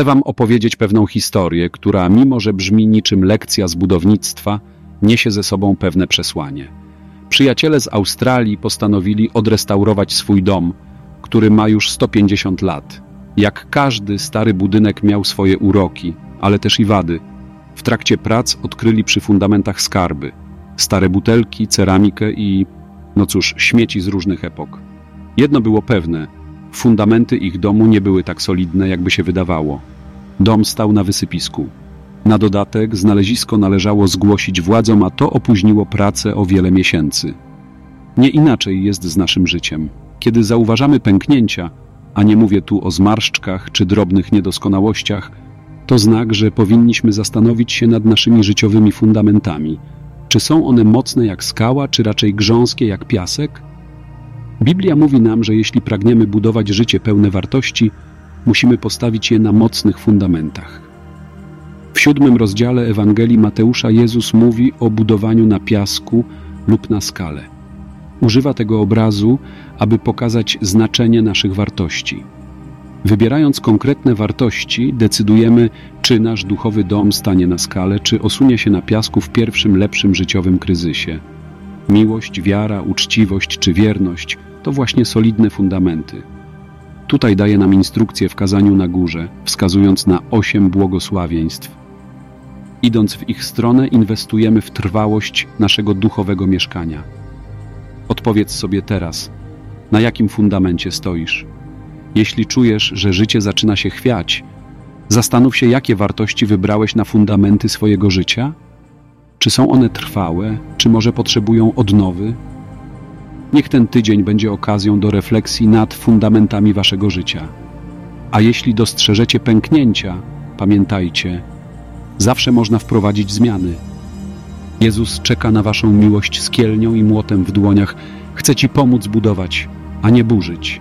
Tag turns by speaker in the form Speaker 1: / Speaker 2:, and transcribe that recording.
Speaker 1: Chcę wam opowiedzieć pewną historię, która, mimo że brzmi niczym lekcja z budownictwa, niesie ze sobą pewne przesłanie. Przyjaciele z Australii postanowili odrestaurować swój dom, który ma już 150 lat. Jak każdy stary budynek miał swoje uroki, ale też i wady. W trakcie prac odkryli przy fundamentach skarby, stare butelki, ceramikę i, no cóż, śmieci z różnych epok. Jedno było pewne, fundamenty ich domu nie były tak solidne, jakby się wydawało. Dom stał na wysypisku. Na dodatek znalezisko należało zgłosić władzom, a to opóźniło pracę o wiele miesięcy. Nie inaczej jest z naszym życiem. Kiedy zauważamy pęknięcia, a nie mówię tu o zmarszczkach czy drobnych niedoskonałościach, to znak, że powinniśmy zastanowić się nad naszymi życiowymi fundamentami. Czy są one mocne jak skała, czy raczej grząskie jak piasek? Biblia mówi nam, że jeśli pragniemy budować życie pełne wartości, musimy postawić je na mocnych fundamentach. W siódmym rozdziale Ewangelii Mateusza Jezus mówi o budowaniu na piasku lub na skale. Używa tego obrazu, aby pokazać znaczenie naszych wartości. Wybierając konkretne wartości, decydujemy, czy nasz duchowy dom stanie na skale, czy osunie się na piasku w pierwszym lepszym życiowym kryzysie. Miłość, wiara, uczciwość czy wierność to właśnie solidne fundamenty. Tutaj daje nam instrukcję w kazaniu na górze, wskazując na osiem błogosławieństw. Idąc w ich stronę, inwestujemy w trwałość naszego duchowego mieszkania. Odpowiedz sobie teraz, na jakim fundamencie stoisz. Jeśli czujesz, że życie zaczyna się chwiać, zastanów się, jakie wartości wybrałeś na fundamenty swojego życia. Czy są one trwałe, czy może potrzebują odnowy? Niech ten tydzień będzie okazją do refleksji nad fundamentami waszego życia. A jeśli dostrzeżecie pęknięcia, pamiętajcie, zawsze można wprowadzić zmiany. Jezus czeka na waszą miłość z kielnią i młotem w dłoniach. Chce ci pomóc budować, a nie burzyć.